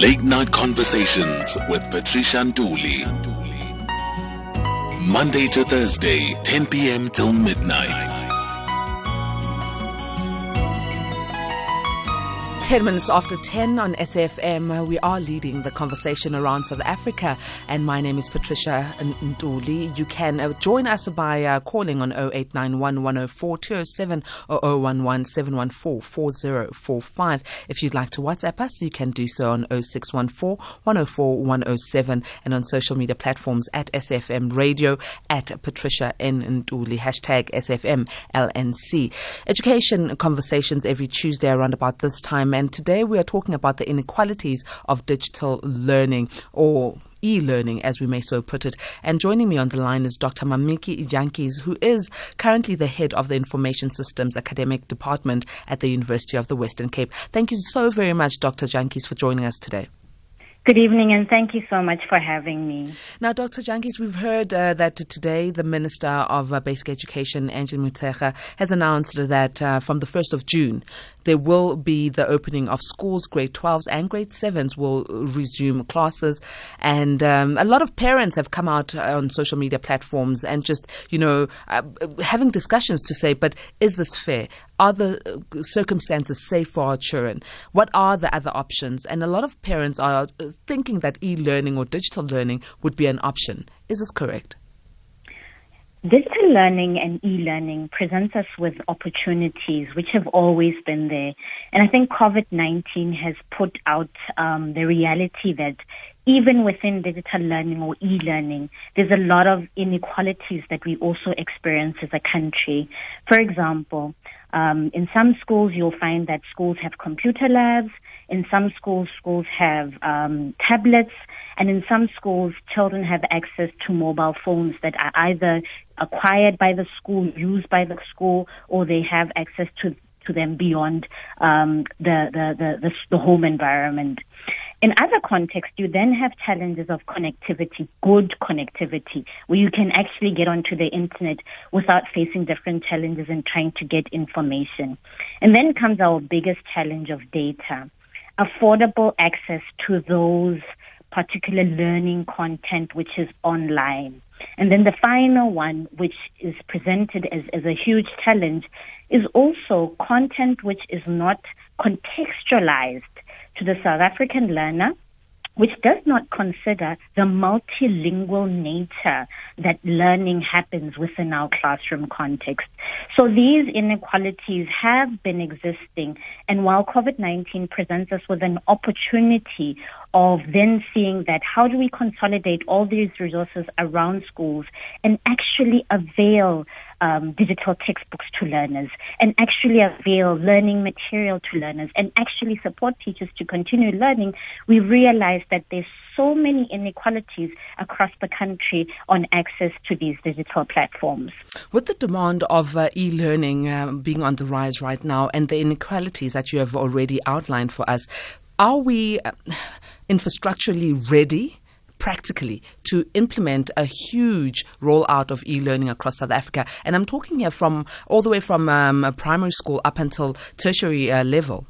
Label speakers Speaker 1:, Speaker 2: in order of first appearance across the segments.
Speaker 1: Late Night Conversations with Patricia Nduli. Monday to Thursday, 10 p.m. till midnight.
Speaker 2: 10 minutes after 10 on SAFM, we are leading the conversation around South Africa. And my name is Patricia Nduli. You can uh, join us by uh, calling on 0891 104 207 or 011 714 4045. If you'd like to WhatsApp us, you can do so on 0614 104 107 and on social media platforms at SAFM Radio, at Patricia N. Nduli, hashtag SAFM LNC. Education conversations every Tuesday around about this time and today we are talking about the inequalities of digital learning or e-learning, as we may so put it. And joining me on the line is Dr. Mmaki Jantjies, who is currently the head of the Information Systems Academic Department at the University of the Western Cape. Thank you so very much, Dr. Jantjies, for joining us today.
Speaker 3: Good evening, and thank you so much for having me.
Speaker 2: Now, Dr. Jantjies, we've heard uh, that today the Minister of uh, Basic Education, Angie Motshekga, has announced that uh, from the 1st of June, there will be the opening of schools. Grade 12s and grade 7s will resume classes. And um, a lot of parents have come out on social media platforms and just, you know, uh, having discussions to say, but is this fair? Are the uh, circumstances safe for our children? What are the other options? And a lot of parents are thinking that e learning or digital learning would be an option. Is this correct?
Speaker 3: Digital learning and e-learning presents us with opportunities which have always been there. And I think COVID-19 has put out um, the reality that even within digital learning or e-learning, there's a lot of inequalities that we also experience as a country. For example, um, in some schools, you'll find that schools have computer labs. In some schools, schools have um, tablets. And in some schools, children have access to mobile phones that are either acquired by the school, used by the school, or they have access to to them beyond um, the, the, the, the, the home environment. In other contexts, you then have challenges of connectivity, good connectivity, where you can actually get onto the internet without facing different challenges and trying to get information. And then comes our biggest challenge of data, affordable access to those particular learning content which is online. And then the final one, which is presented as, as a huge challenge, is also content which is not contextualized to the South African learner which does not consider the multilingual nature that learning happens within our classroom context. So these inequalities have been existing, and while COVID-19 presents us with an opportunity of then seeing that how do we consolidate all these resources around schools and actually avail um, digital textbooks to learners and actually avail learning material to learners and actually support teachers to continue learning, we realize that there's so many inequalities across the country on access to these digital platforms.
Speaker 2: With the demand of uh, e learning um, being on the rise right now and the inequalities that you have already outlined for us, are we uh, infrastructurally ready? Practically to implement a huge rollout of e-learning across South Africa. And I'm talking here from all the way from um, primary school up until tertiary uh, level.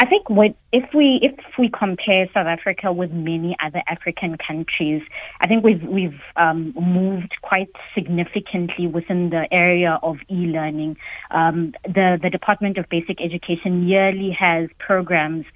Speaker 3: I think what, if we if we compare South Africa with many other African countries, I think we've we've um, moved quite significantly within the area of e-learning. Um, the the Department of Basic Education yearly has programs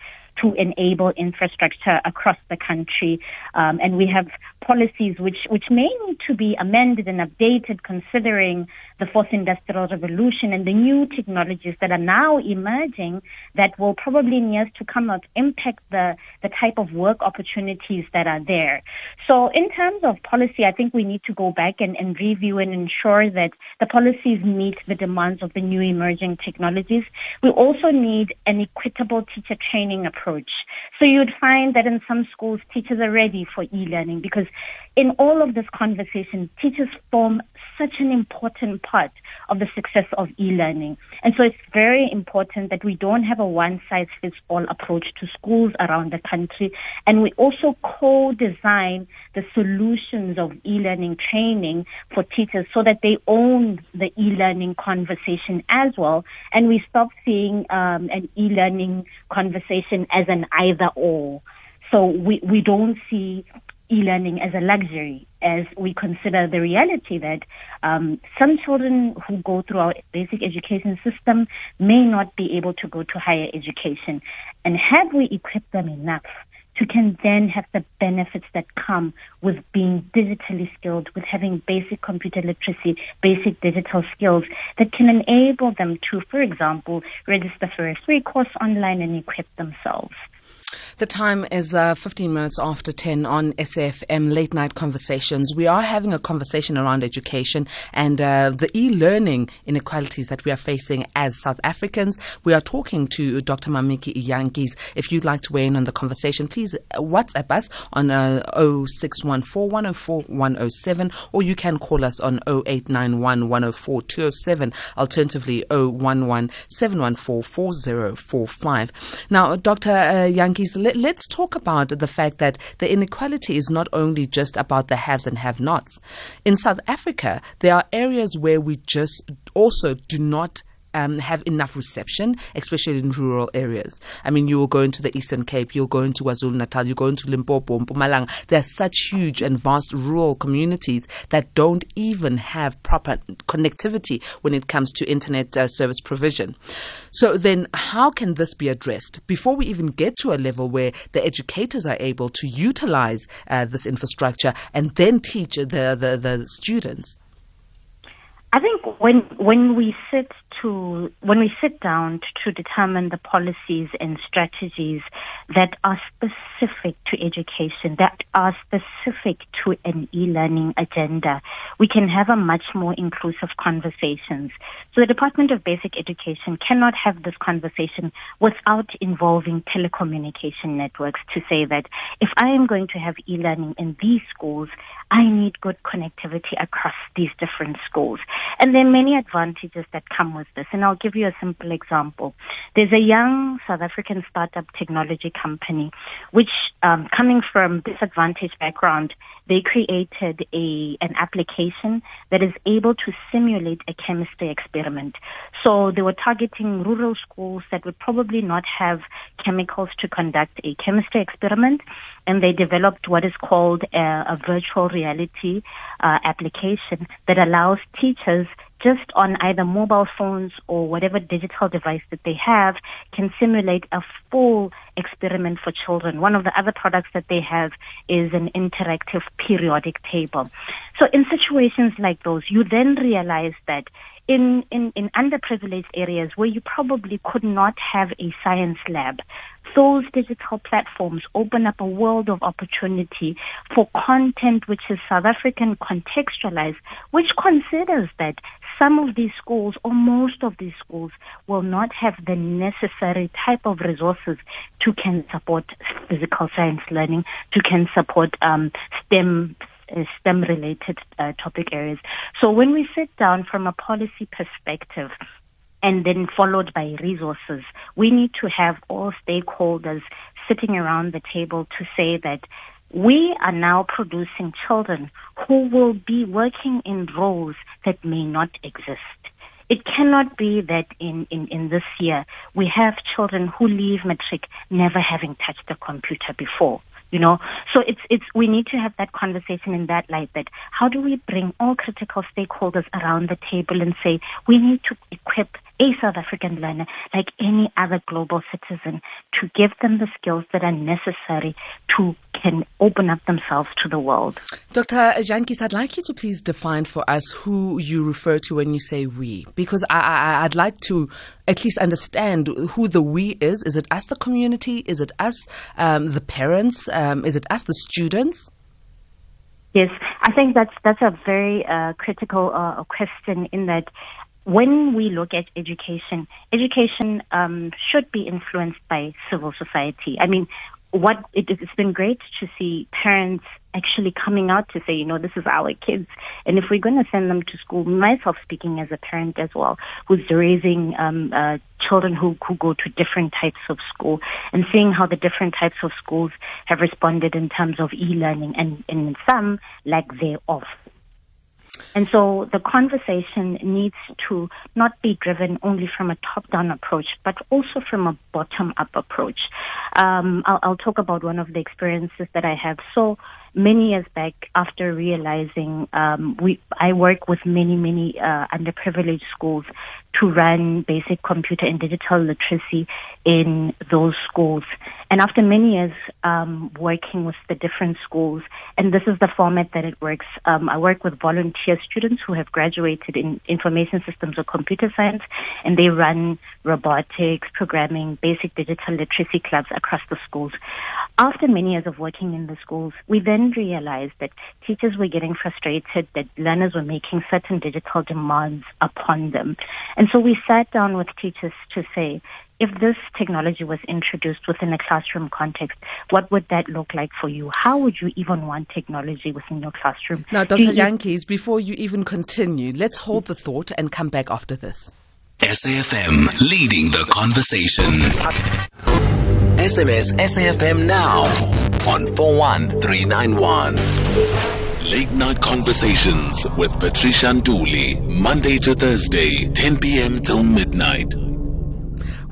Speaker 3: to enable infrastructure across the country. Um, and we have policies which, which may need to be amended and updated considering the fourth industrial revolution and the new technologies that are now emerging that will probably in years to come not impact the, the type of work opportunities that are there. So in terms of policy, I think we need to go back and, and review and ensure that the policies meet the demands of the new emerging technologies. We also need an equitable teacher training approach. So you'd find that in some schools, teachers are ready for e-learning because in all of this conversation, teachers form such an important part of the success of e-learning. And so it's very important that we don't have a one-size-fits-all approach to schools around the country. And we also co-design the solutions of e-learning training for teachers so that they own the e-learning conversation as well. And we stop seeing um, an e-learning conversation as an either or. So we, we don't see e-learning as a luxury as we consider the reality that um, some children who go through our basic education system may not be able to go to higher education. And have we equipped them enough to can then have the benefits that come with being digitally skilled, with having basic computer literacy, basic digital skills that can enable them to, for example, register for a free course online and equip themselves.
Speaker 2: The time is uh, 15 minutes after 10 on SAFM Late Night Conversations. We are having a conversation around education and uh, the e learning inequalities that we are facing as South Africans. We are talking to Dr. Mmaki Jantjies. If you'd like to weigh in on the conversation, please WhatsApp us on uh, 0614 or you can call us on 0891 104 207. Alternatively, 011 714 4045. Now, Dr. Uh, Jantjies, let, let's talk about the fact that the inequality is not only just about the haves and have nots. In South Africa, there are areas where we just also do not um, have enough reception, especially in rural areas. I mean, you will go into the Eastern Cape, you'll go into KwaZulu Natal, you go into Limpopo, Mpumalanga. There are such huge and vast rural communities that don't even have proper connectivity when it comes to internet uh, service provision. So then, how can this be addressed before we even get to a level where the educators are able to utilize uh, this infrastructure and then teach the, the, the students?
Speaker 3: I think when when we sit to when we sit down to determine the policies and strategies that are specific to education, that are specific to an e-learning agenda, we can have a much more inclusive conversations. So the Department of Basic Education cannot have this conversation without involving telecommunication networks to say that if I am going to have e-learning in these schools, I need good connectivity across these different schools. And there are many advantages that come with this. And I'll give you a simple example. There's a young South African startup technology company, which, um, coming from disadvantaged background, they created a an application that is able to simulate a chemistry experiment. So they were targeting rural schools that would probably not have chemicals to conduct a chemistry experiment, and they developed what is called a, a virtual reality uh, application that allows teachers just on either mobile phones or whatever digital device that they have can simulate a full experiment for children. One of the other products that they have is an interactive periodic table. So in situations like those, you then realize that in, in, in underprivileged areas where you probably could not have a science lab, those digital platforms open up a world of opportunity for content which is South African contextualized, which considers that some of these schools or most of these schools will not have the necessary type of resources to can support physical science learning, to can support um, STEM STEM related uh, topic areas. So when we sit down from a policy perspective, and then followed by resources. We need to have all stakeholders sitting around the table to say that we are now producing children who will be working in roles that may not exist. It cannot be that in, in, in this year we have children who leave matric never having touched a computer before you know? So it's it's we need to have that conversation in that light that how do we bring all critical stakeholders around the table and say we need to equip a South African learner like any other global citizen to give them the skills that are necessary to can open up themselves to the world.
Speaker 2: Dr. Jantjies, I'd like you to please define for us who you refer to when you say we, because I, would like to at least understand who the we is. Is it us, the community? Is it us, um, the parents? Um, is it us, the students?
Speaker 3: Yes, I think that's that's a very uh, critical uh, question in that when we look at education, education um, should be influenced by civil society. I mean, what it, it's been great to see parents actually coming out to say, you know, this is our kids. And if we're going to send them to school, myself speaking as a parent as well, who's raising um, uh, children who, who go to different types of school and seeing how the different types of schools have responded in terms of e-learning and, in some lack thereof. And so the conversation needs to not be driven only from a top-down approach, but also from a bottom-up approach. Um, I'll, I'll, talk about one of the experiences that I have. So many years back, after realizing um, we, I work with many, many uh, underprivileged schools to run basic computer and digital literacy in those schools. And after many years um, working with the different schools, and this is the format that it works, um, I work with volunteer students who have graduated in information systems or computer science, and they run robotics, programming, basic digital literacy clubs across the schools. After many years of working in the schools, we then realized that teachers were getting frustrated that learners were making certain digital demands upon them. And so we sat down with teachers to say, if this technology was introduced within a classroom context, what would that look like for you? How would you even want technology within your classroom?
Speaker 2: Now, Dr. Jantjies, before you even continue, let's hold the thought and come back after this.
Speaker 1: SAFM leading the conversation. SMS SAFM now on 41391. Late night conversations with Patricia Nduli, Monday to Thursday, 10 p.m. till midnight.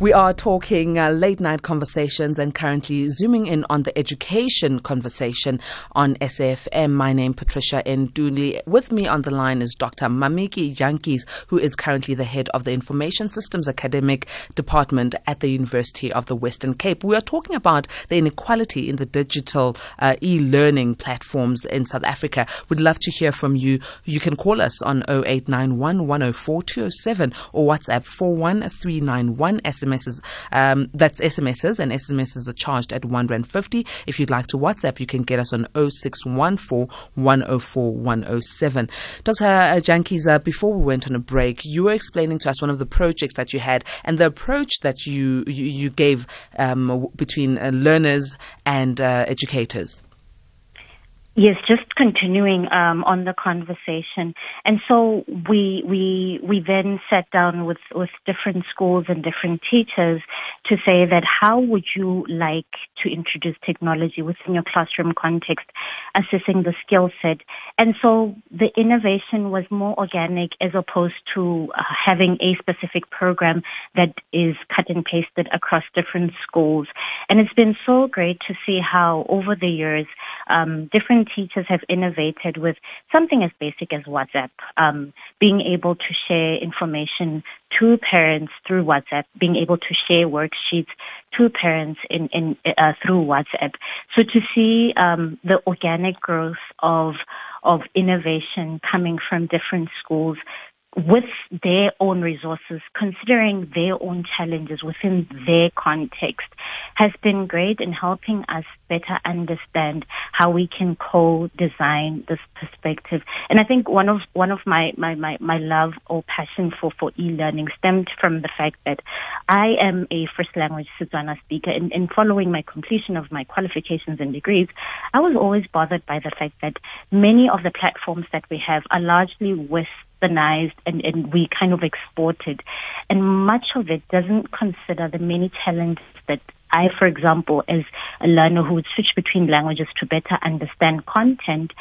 Speaker 2: We are talking uh, late night conversations and currently zooming in on the education conversation on SAFM. My name is Patricia Nduli. With me on the line is Dr. Mmaki Jantjies, who is currently the head of the Information Systems Academic Department at the University of the Western Cape. We are talking about the inequality in the digital uh, e-learning platforms in South Africa. We'd love to hear from you. You can call us on 0891 104 207 or WhatsApp 41391 SMS SMSs. Um, that's SMSs, and SMSs are charged at one rand fifty. If you'd like to WhatsApp, you can get us on 0614 104 107. Dr. Jantjies, uh, before we went on a break, you were explaining to us one of the projects that you had and the approach that you you, you gave um, between uh, learners and uh, educators.
Speaker 3: Yes, just continuing um, on the conversation, and so we we we then sat down with with different schools and different teachers to say that how would you like to introduce technology within your classroom context, assessing the skill set, and so the innovation was more organic as opposed to uh, having a specific program that is cut and pasted across different schools, and it's been so great to see how over the years um, different teachers have innovated with something as basic as WhatsApp, um, being able to share information to parents through WhatsApp, being able to share worksheets to parents in, in uh, through WhatsApp. So to see um, the organic growth of of innovation coming from different schools with their own resources, considering their own challenges within their context, has been great in helping us better understand how we can co-design this perspective. And I think one of one of my my my, my love or passion for for e-learning stemmed from the fact that I am a first language Setswana speaker. And in following my completion of my qualifications and degrees, I was always bothered by the fact that many of the platforms that we have are largely westernized and, and we kind of exported. And much of it doesn't consider the many challenges that I, for example, as a learner who would switch between languages to better understand content,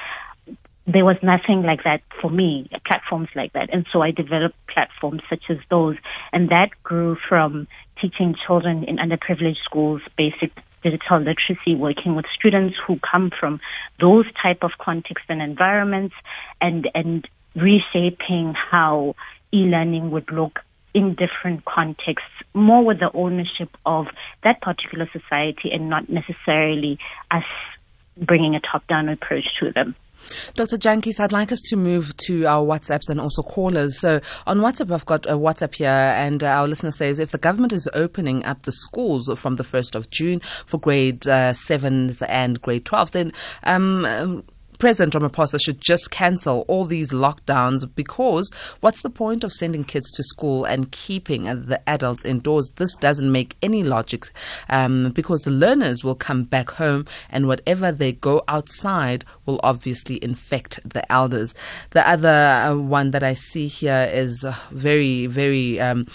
Speaker 3: there was nothing like that for me, platforms like that. And so I developed platforms such as those. And that grew from teaching children in underprivileged schools basic digital literacy, working with students who come from those type of contexts and environments and, and reshaping how e-learning would look in different contexts, more with the ownership of that particular society and not necessarily us bringing a top-down approach to them.
Speaker 2: Dr. Jantjies, I'd like us to move to our WhatsApps and also callers. So on WhatsApp, I've got a WhatsApp here, and uh, our listener says if the government is opening up the schools from the 1st of June for grade uh, 7s and grade 12s, then um, President Ramaphosa should just cancel all these lockdowns because what's the point of sending kids to school and keeping the adults indoors? This doesn't make any logic um, because the learners will come back home and whatever they go outside will obviously infect the elders. The other uh, one that I see here is uh, very, very. Um,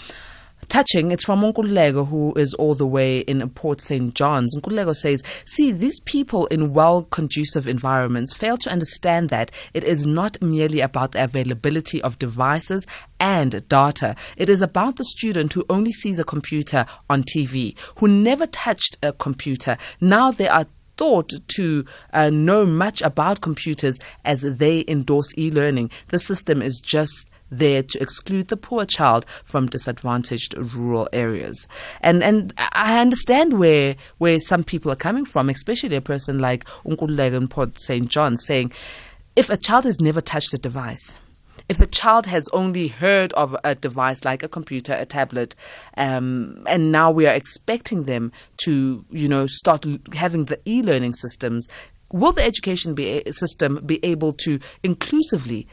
Speaker 2: touching. It's from Nkululeko, who is all the way in Port St. John's. Nkululeko says, See, these people in well conducive environments fail to understand that it is not merely about the availability of devices and data. It is about the student who only sees a computer on TV, who never touched a computer. Now they are thought to uh, know much about computers as they endorse e learning. The system is just there to exclude the poor child from disadvantaged rural areas. And and I understand where where some people are coming from, especially a person like Uncle Nkululeko Port St. John saying, if a child has never touched a device, if a child has only heard of a device like a computer, a tablet, um, and now we are expecting them to, you know, start having the e-learning systems, will the education be, system be able to inclusively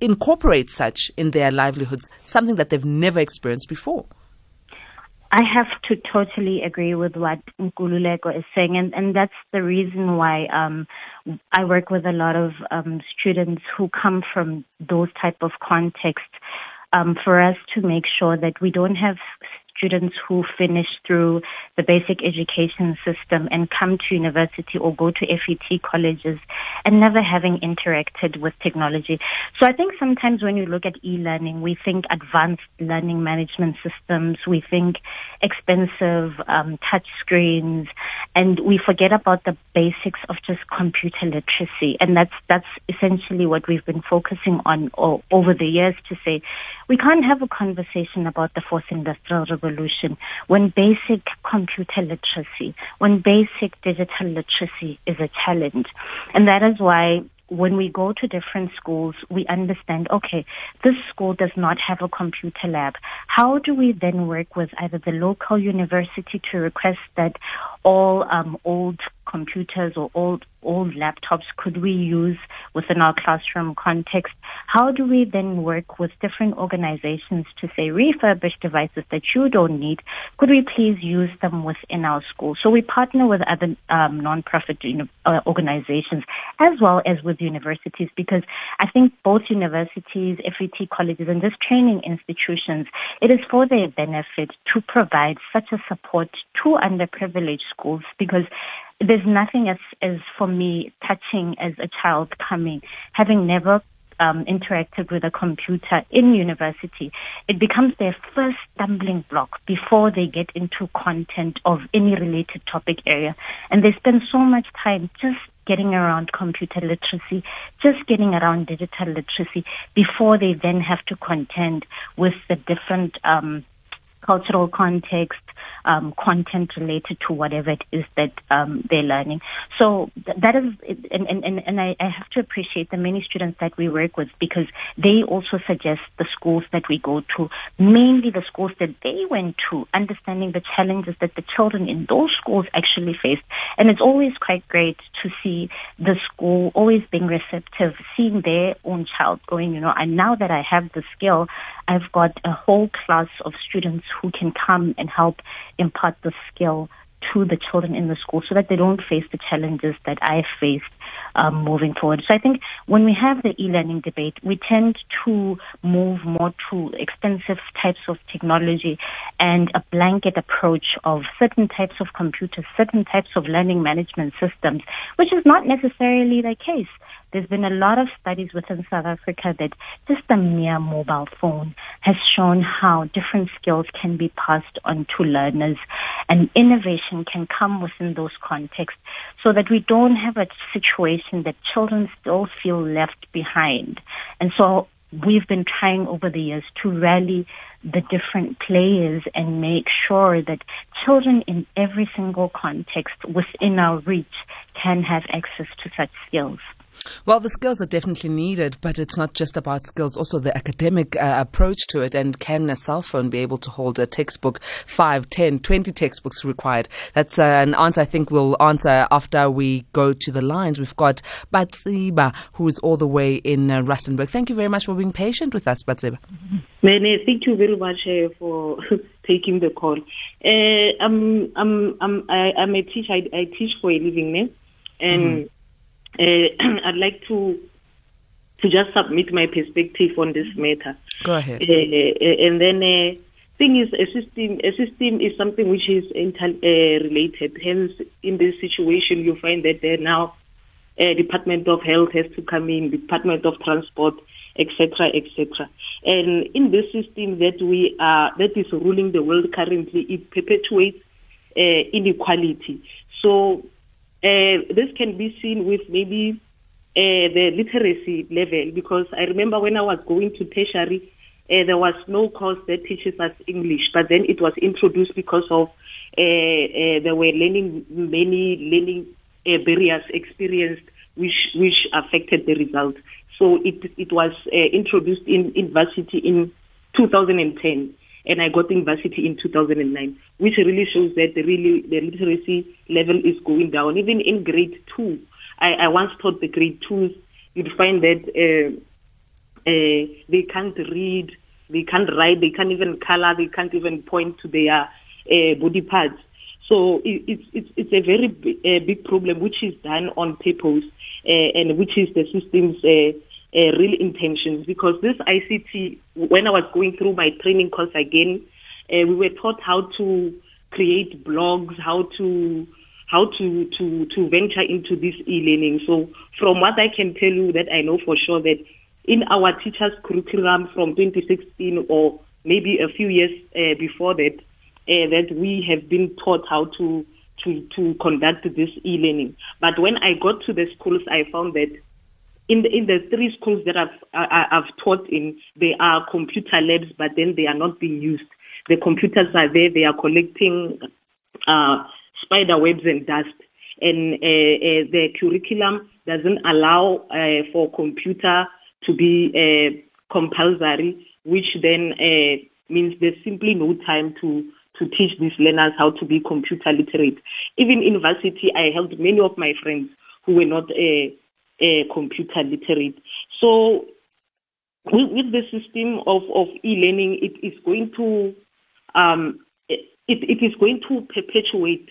Speaker 2: incorporate such in their livelihoods, something that they've never experienced before.
Speaker 3: I have to totally agree with what Nkululeko is saying, and, and that's the reason why um, I work with a lot of um, students who come from those type of contexts. Um, for us to make sure that we don't have students who finish through the basic education system and come to university or go to FET colleges and never having interacted with technology. So I think sometimes when you look at e-learning, we think advanced learning management systems, we think expensive um, touch screens, and we forget about the basics of just computer literacy. And that's that's essentially what we've been focusing on over the years to say we can't have a conversation about the fourth industrial revolution when basic computer literacy, when basic digital literacy is a challenge. And that is why when we go to different schools, we understand, okay, this school does not have a computer lab. How do we then work with either the local university to request that all um, old computers or old old laptops could we use within our classroom context? How do we then work with different organizations to say refurbish devices that you don't need? Could we please use them within our school? So we partner with other um, non-profit uh, organizations as well as with universities because I think both universities, FET colleges, and just training institutions, it is for their benefit to provide such a support to underprivileged schools because there's nothing as, as for me touching as a child coming, having never um, interacted with a computer in university, it becomes their first stumbling block before they get into content of any related topic area. And they spend so much time just getting around computer literacy, just getting around digital literacy before they then have to contend with the different um, cultural context, um, content related to whatever it is that um, they're learning. So that is, and, and, and I, I have to appreciate the many students that we work with because they also suggest the schools that we go to, mainly the schools that they went to, understanding the challenges that the children in those schools actually faced. And it's always quite great to see the school always being receptive, seeing their own child going, you know, and now that I have the skill, I've got a whole class of students who can come and help impart the skill to the children in the school so that they don't face the challenges that I faced um, moving forward. So I think when we have the e-learning debate, we tend to move more to expensive types of technology and a blanket approach of certain types of computers, certain types of learning management systems, which is not necessarily the case. There's been a lot of studies within South Africa that just a mere mobile phone has shown how different skills can be passed on to learners and innovation can come within those contexts so that we don't have a situation that children still feel left behind. And so we've been trying over the years to rally the different players and make sure that children in every single context within our reach can have access to such skills.
Speaker 2: Well, the skills are definitely needed, but it's not just about skills, also the academic uh, approach to it. And can a cell phone be able to hold a textbook, 5, 10, 20 textbooks required? That's uh, an answer I think we'll answer after we go to the lines. We've got Batsiba, who is all the way in uh, Rustenburg. Thank you very much for being patient with us, Batsiba.
Speaker 4: Many, thank you very much uh, for taking the call. Uh, I'm, I'm, I'm, I, am a teacher. I, I, teach for a living, now, and mm-hmm I'd like to to just submit my perspective on this matter.
Speaker 2: Go ahead. Uh, uh,
Speaker 4: and then, uh, thing is, a system a system is something which is interrelated. Hence, in this situation, you find that there now Department of Health has to come in, Department of Transport, etc., etc. And in this system that we are that is ruling the world currently, it perpetuates inequality. So uh, this can be seen with maybe uh, the literacy level because I remember when I was going to tertiary, uh, there was no course that teaches us English, but then it was introduced because of uh, there were learning many learning barriers experienced, which which affected the result. So it it was introduced in university in 2010 and I got university in 2009, which really shows that the really the literacy level is going down. Even in grade two, I, I once taught the grade twos, you'd find that uh, uh, they can't read, they can't write, they can't even color, they can't even point to their uh, body parts. So it, it's it's it's a very big, big problem which is done on purpose, uh, and which is the system's uh, real intentions because this ICT, when I was going through my training course again, uh, we were taught how to create blogs, how to how to to to venture into this e-learning. So from what I can tell you, that I know for sure that in our teachers' curriculum from 2016 or maybe a few years uh, before that, uh, that we have been taught how to to to conduct this e-learning. But when I got to the schools, I found that in the, in the three schools that I've, I, I've taught in, there are computer labs, but then they are not being used. The computers are there, they are collecting uh, spider webs and dust. And uh, uh, the curriculum doesn't allow uh, for computer to be uh, compulsory, which then uh, means there's simply no time to to teach these learners how to be computer literate. Even in university, I helped many of my friends who were not uh, uh, computer literate. So with, with, the system of, of e-learning, it is going to um, it, it is going to perpetuate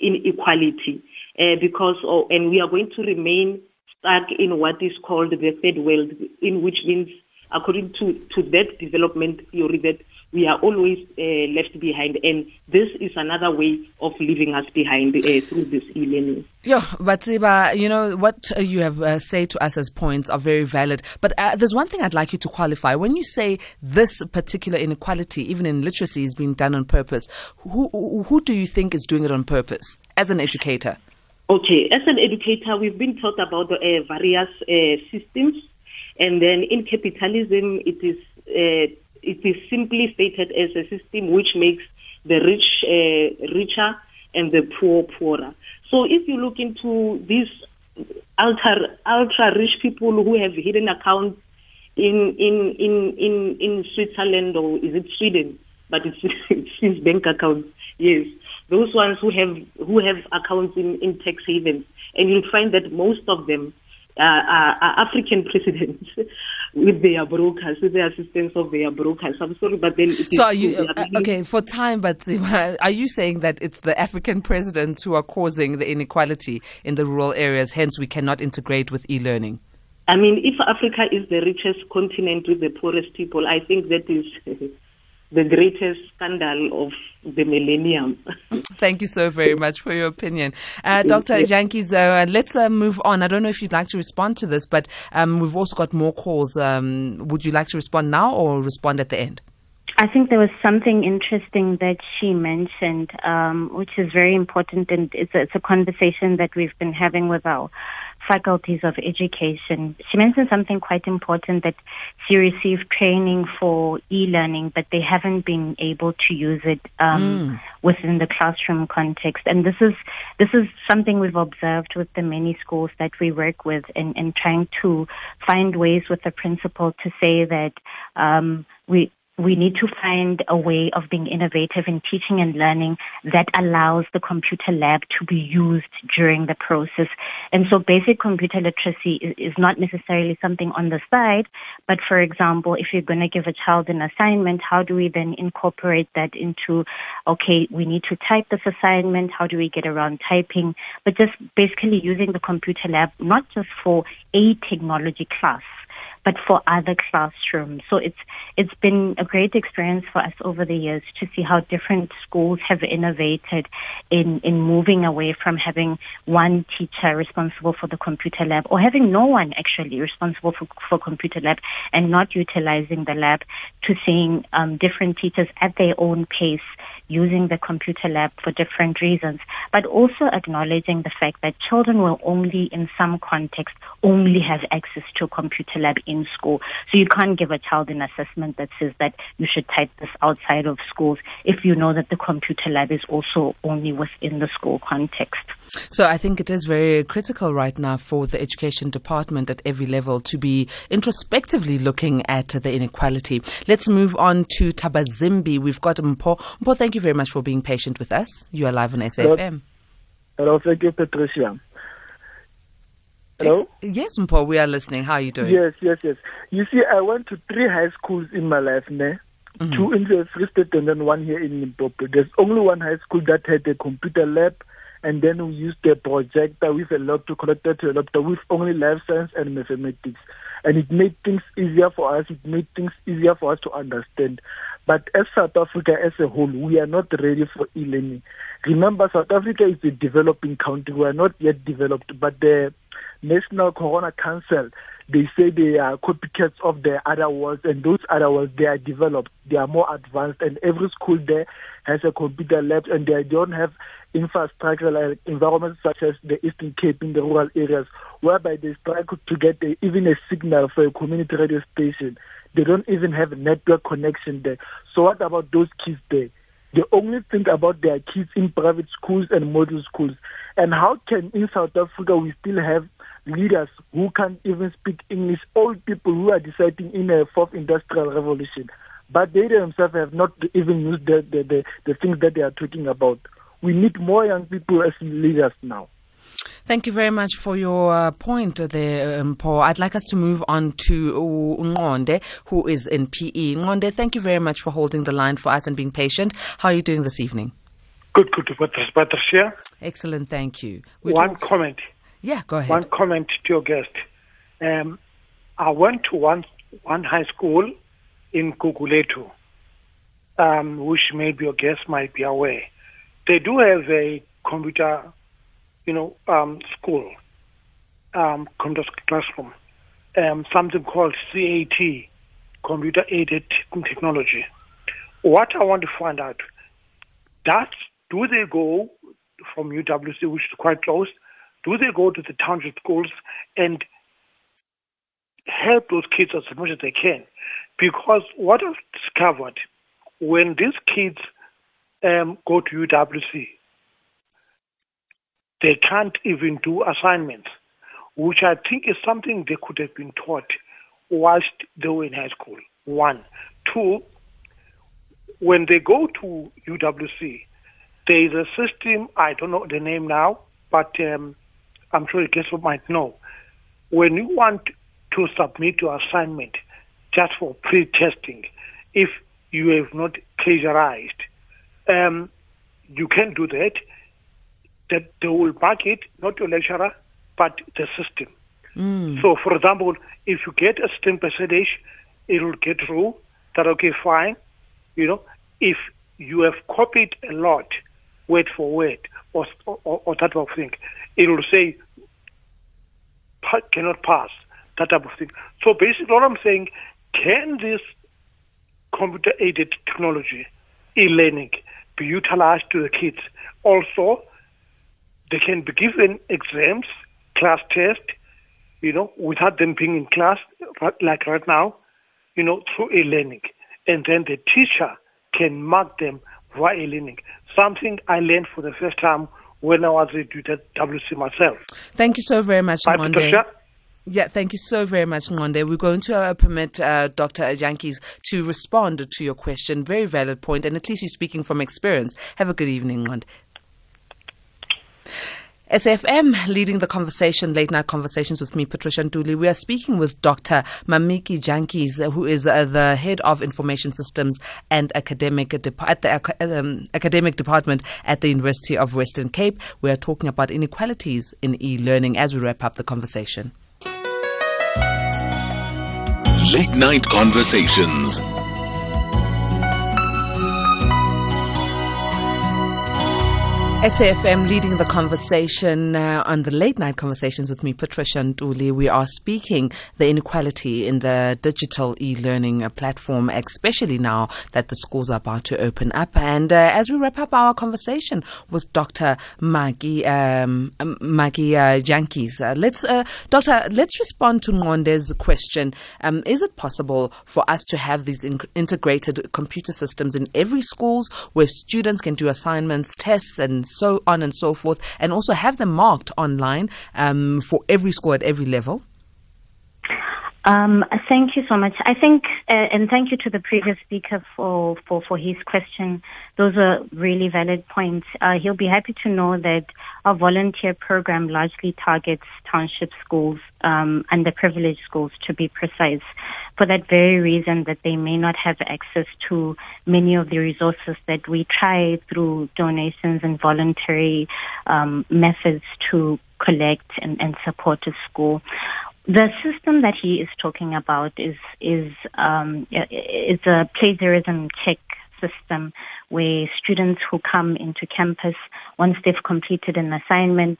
Speaker 4: inequality uh, because of, and we are going to remain stuck in what is called the third world, in which means according to, to that development theory that we are always uh, left behind. And this is another way of leaving us behind uh, through this e-learning.
Speaker 2: Yeah, but Ziba, you know, what you have uh, said to us as points are very valid. But uh, there's one thing I'd like you to qualify. When you say this particular inequality, even in literacy, is being done on purpose, who, who do you think is doing it on purpose as an educator?
Speaker 4: Okay, as an educator, we've been taught about the uh, various uh, systems. And then in capitalism, it is it is simply stated as a system which makes the rich uh, richer and the poor poorer. So if you look into these ultra ultra rich people who have hidden accounts in in in in in Switzerland or is it Sweden? But it's it's bank accounts. Yes, those ones who have who have accounts in in tax havens, and you'll find that most of them uh, are, are African presidents with their brokers, with the assistance of their brokers. I'm sorry, but then
Speaker 2: so are you uh, okay for time? But are you saying that it's the African presidents who are causing the inequality in the rural areas? Hence, we cannot integrate with e-learning.
Speaker 4: I mean, if Africa is the richest continent with the poorest people, I think that is the greatest scandal of the millennium.
Speaker 2: Thank you so very much for your opinion. Uh, Dr. Jantjies, uh, let's uh, move on. I don't know if you'd like to respond to this, but um, we've also got more calls. Um, would you like to respond now or respond at the end?
Speaker 3: I think there was something interesting that she mentioned, um, which is very important, and it's a, it's a conversation that we've been having with our faculties of education. She mentioned something quite important that she received training for e-learning, but they haven't been able to use it um, mm. within the classroom context. And this is this is something we've observed with the many schools that we work with, in, in trying to find ways with the principal to say that um, we we need to find a way of being innovative in teaching and learning that allows the computer lab to be used during the process. And so basic computer literacy is, not necessarily something on the side, but for example, if you're going to give a child an assignment, how do we then incorporate that into, okay, we need to type this assignment, how do we get around typing, but just basically using the computer lab, not just for a technology class, but for other classrooms. So it's it's been a great experience for us over the years to see how different schools have innovated in in moving away from having one teacher responsible for the computer lab or having no one actually responsible for for computer lab and not utilizing the lab to seeing um, different teachers at their own pace using the computer lab for different reasons, but also acknowledging the fact that children will only, in some context, only have access to a computer lab in school. So you can't give a child an assessment that says that you should type this outside of schools if you know that the computer lab is also only within the school context.
Speaker 2: So I think it is very critical right now for the education department at every level to be introspectively looking at the inequality. Let's move on to Thabazimbi. We've got Mpho. Mpho, thank you very much for being patient with us. You are live on SAFM.
Speaker 5: Hello, thank you, Patricia. Hello?
Speaker 2: Yes, Mpho, we are listening. How are you doing?
Speaker 5: Yes, yes, yes. You see, I went to three high schools in my life, ne? Mm-hmm. Two in the Free State and then one here in Limpopo. There's only one high school that had a computer lab and then we used a projector with a laptop connected to a laptop with only life science and mathematics. And it made things easier for us, it made things easier for us to understand. But as South Africa as a whole, we are not ready for e-learning. Remember, South Africa is a developing country. We are not yet developed, but the National Corona Council, they say they are copycats of the other worlds, and those other worlds, they are developed, they are more advanced, and every school there has a computer lab, and they don't have infrastructure like environments such as the Eastern Cape in the rural areas, whereby they struggle to get a, even a signal for a community radio station. They don't even have a network connection there. So what about those kids there? They only think about their kids in private schools and model schools. And how can in South Africa we still have leaders who can't even speak English, old people who are deciding in a fourth industrial revolution, but they themselves have not even used the, the, the, the things that they are talking about. We need more young people as leaders now.
Speaker 2: Thank you very much for your uh, point there, um, Paul. I'd like us to move on to Ngonde, who is in PE. Ngonde, thank you very much for holding the line for us and being patient. How are you doing this evening?
Speaker 6: Good, good, Patricia.
Speaker 2: Excellent, thank you.
Speaker 6: We're one talk- comment.
Speaker 2: Yeah, go ahead.
Speaker 6: One comment to your guest. Um, I went to one one high school in Gugulethu, um, which maybe your guest might be aware. They do have a computer you know, um, school, um, computer classroom, um, something called CAT, Computer Aided Technology. What I want to find out, that do they go from UWC, which is quite close, do they go to the township schools and help those kids as much as they can? Because what I've discovered, when these kids um, go to UWC, they can't even do assignments, which I think is something they could have been taught whilst they were in high school. One. Two, when they go to UWC, there is a system, I don't know the name now, but um, I'm sure you guys might know. When you want to submit your assignment just for pre-testing, if you have not plagiarized, um, you can do that that they will back it, not your lecturer, but the system. Mm. So, for example, if you get a certain percentage, it will get through. That okay, fine. You know, if you have copied a lot, word for word, or or, or that type of thing, it will say cannot pass. That type of thing. So basically, what I'm saying, can this computer-aided technology, e-learning, be utilized to the kids also? They can be given exams class test, you know, without them being in class, like right now, you know, through e-learning. And then the teacher can mark them via e-learning. Something I learned for the first time when I was a tutor at WC myself.
Speaker 2: Thank you so very much, Monday. Yeah, thank you so very much, Ngonde. We're going to uh, permit uh, Dr. Jantjies to respond to your question. Very valid point, and at least you're speaking from experience. Have a good evening, Ngonde. SAFM leading the conversation, late night conversations with me, Patricia Nduli. We are speaking with Dr. Mmaki Jantjies, who is uh, the head of information systems and academic de- at the um, academic department at the University of Western Cape. We are talking about inequalities in e-learning as we wrap up the conversation.
Speaker 1: Late night conversations.
Speaker 2: SAFM leading the conversation uh, on the late night conversations with me, Patricia and Nduli. We are speaking the inequality in the digital e-learning uh, platform, especially now that the schools are about to open up. And uh, as we wrap up our conversation with Dr. Maggie um, um Maggie uh, uh, let's uh, Doctor, let's respond to Ngonde's question. Um, is it possible for us to have these in- integrated computer systems in every schools where students can do assignments, tests, and so on and so forth, and also have them marked online um, for every school at every level?
Speaker 3: Um, thank you so much. I think, uh, and thank you to the previous speaker for, for, for his question. Those are really valid points. Uh, he'll be happy to know that our volunteer program largely targets township schools, um, underprivileged schools to be precise, for that very reason that they may not have access to many of the resources that we try through donations and voluntary um, methods to collect and, and support a school. The system that he is talking about is is um, is a plagiarism check system where students who come into campus once they've completed an assignment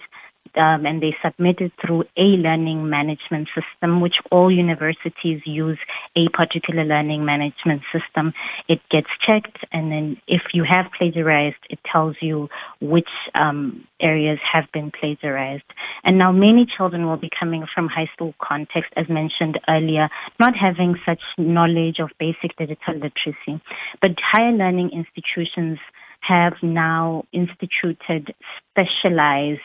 Speaker 3: um, and they submit it through a learning management system, which all universities use a particular learning management system. It gets checked, and then if you have plagiarized, it tells you which um, areas have been plagiarized. And now many children will be coming from high school context, as mentioned earlier, not having such knowledge of basic digital literacy. But higher learning institutions have now instituted specialized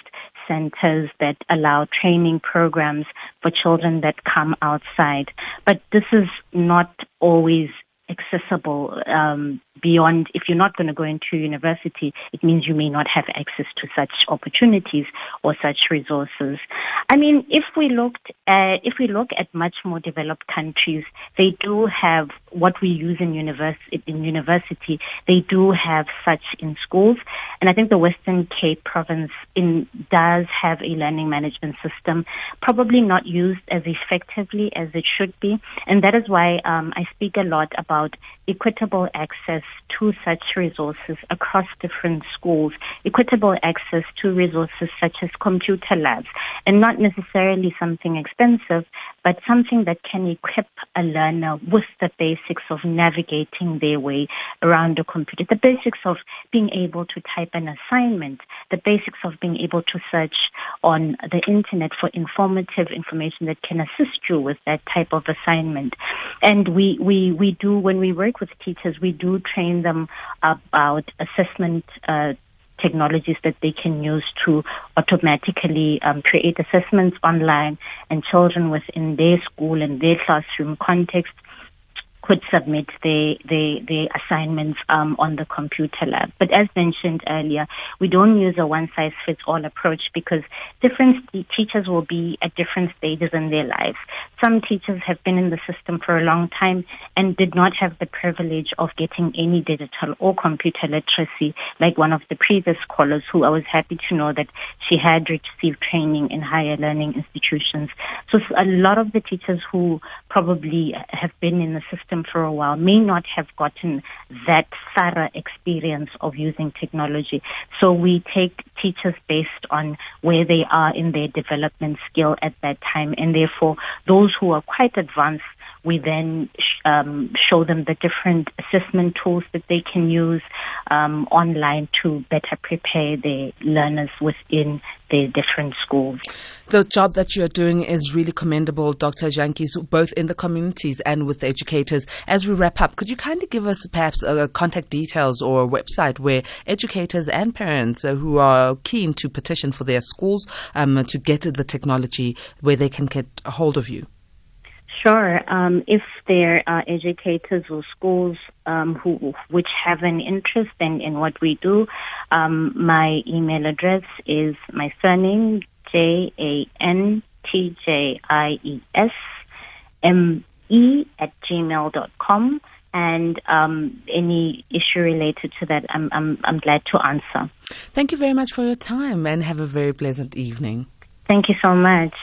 Speaker 3: centers that allow training programs for children that come outside. But this is not always accessible um, beyond if you're not going to go into university it means you may not have access to such opportunities or such resources. I mean if we looked at, if we look at much more developed countries they do have what we use in university in university. They do have such in schools. And i think the western cape province in does have a learning management system probably not used as effectively as it should be. And that is why um, i speak a lot about about equitable access to such resources across different schools, equitable access to resources such as computer labs, and not necessarily something expensive, but something that can equip a learner with the basics of navigating their way around a computer, the basics of being able to type an assignment, the basics of being able to search on the internet for informative information that can assist you with that type of assignment. And we, we, we do, when we work with teachers, we do train them about assessment uh, technologies that they can use to automatically um, create assessments online and children within their school and their classroom context could submit the their, their assignments um, on the computer lab. But as mentioned earlier, we don't use a one size fits all approach because different teachers will be at different stages in their lives. Some teachers have been in the system for a long time and did not have the privilege of getting any digital or computer literacy, like one of the previous callers, who I was happy to know that she had received training in higher learning institutions. So a lot of the teachers who probably have been in the system them for a while may not have gotten that thorough experience of using technology. So we take teachers based on where they are in their development skill at that time. And therefore, those who are quite advanced we then um, show them the different assessment tools that they can use um, online to better prepare their learners within their different schools.
Speaker 2: The job that you're doing is really commendable, Dr. Jantjies, both in the communities and with the educators. As we wrap up, could you kindly give us perhaps uh, contact details or a website where educators and parents uh, who are keen to petition for their schools um, to get the technology where they can get a hold of you?
Speaker 3: Sure. Um, if there are educators or schools um, who which have an interest in, in what we do, um, my email address is my surname J A N T J I E S M E at gmail dot com. And um, any issue related to that, I'm, I'm, I'm glad to answer.
Speaker 2: Thank you very much for your time and have a very pleasant evening.
Speaker 3: Thank you so much.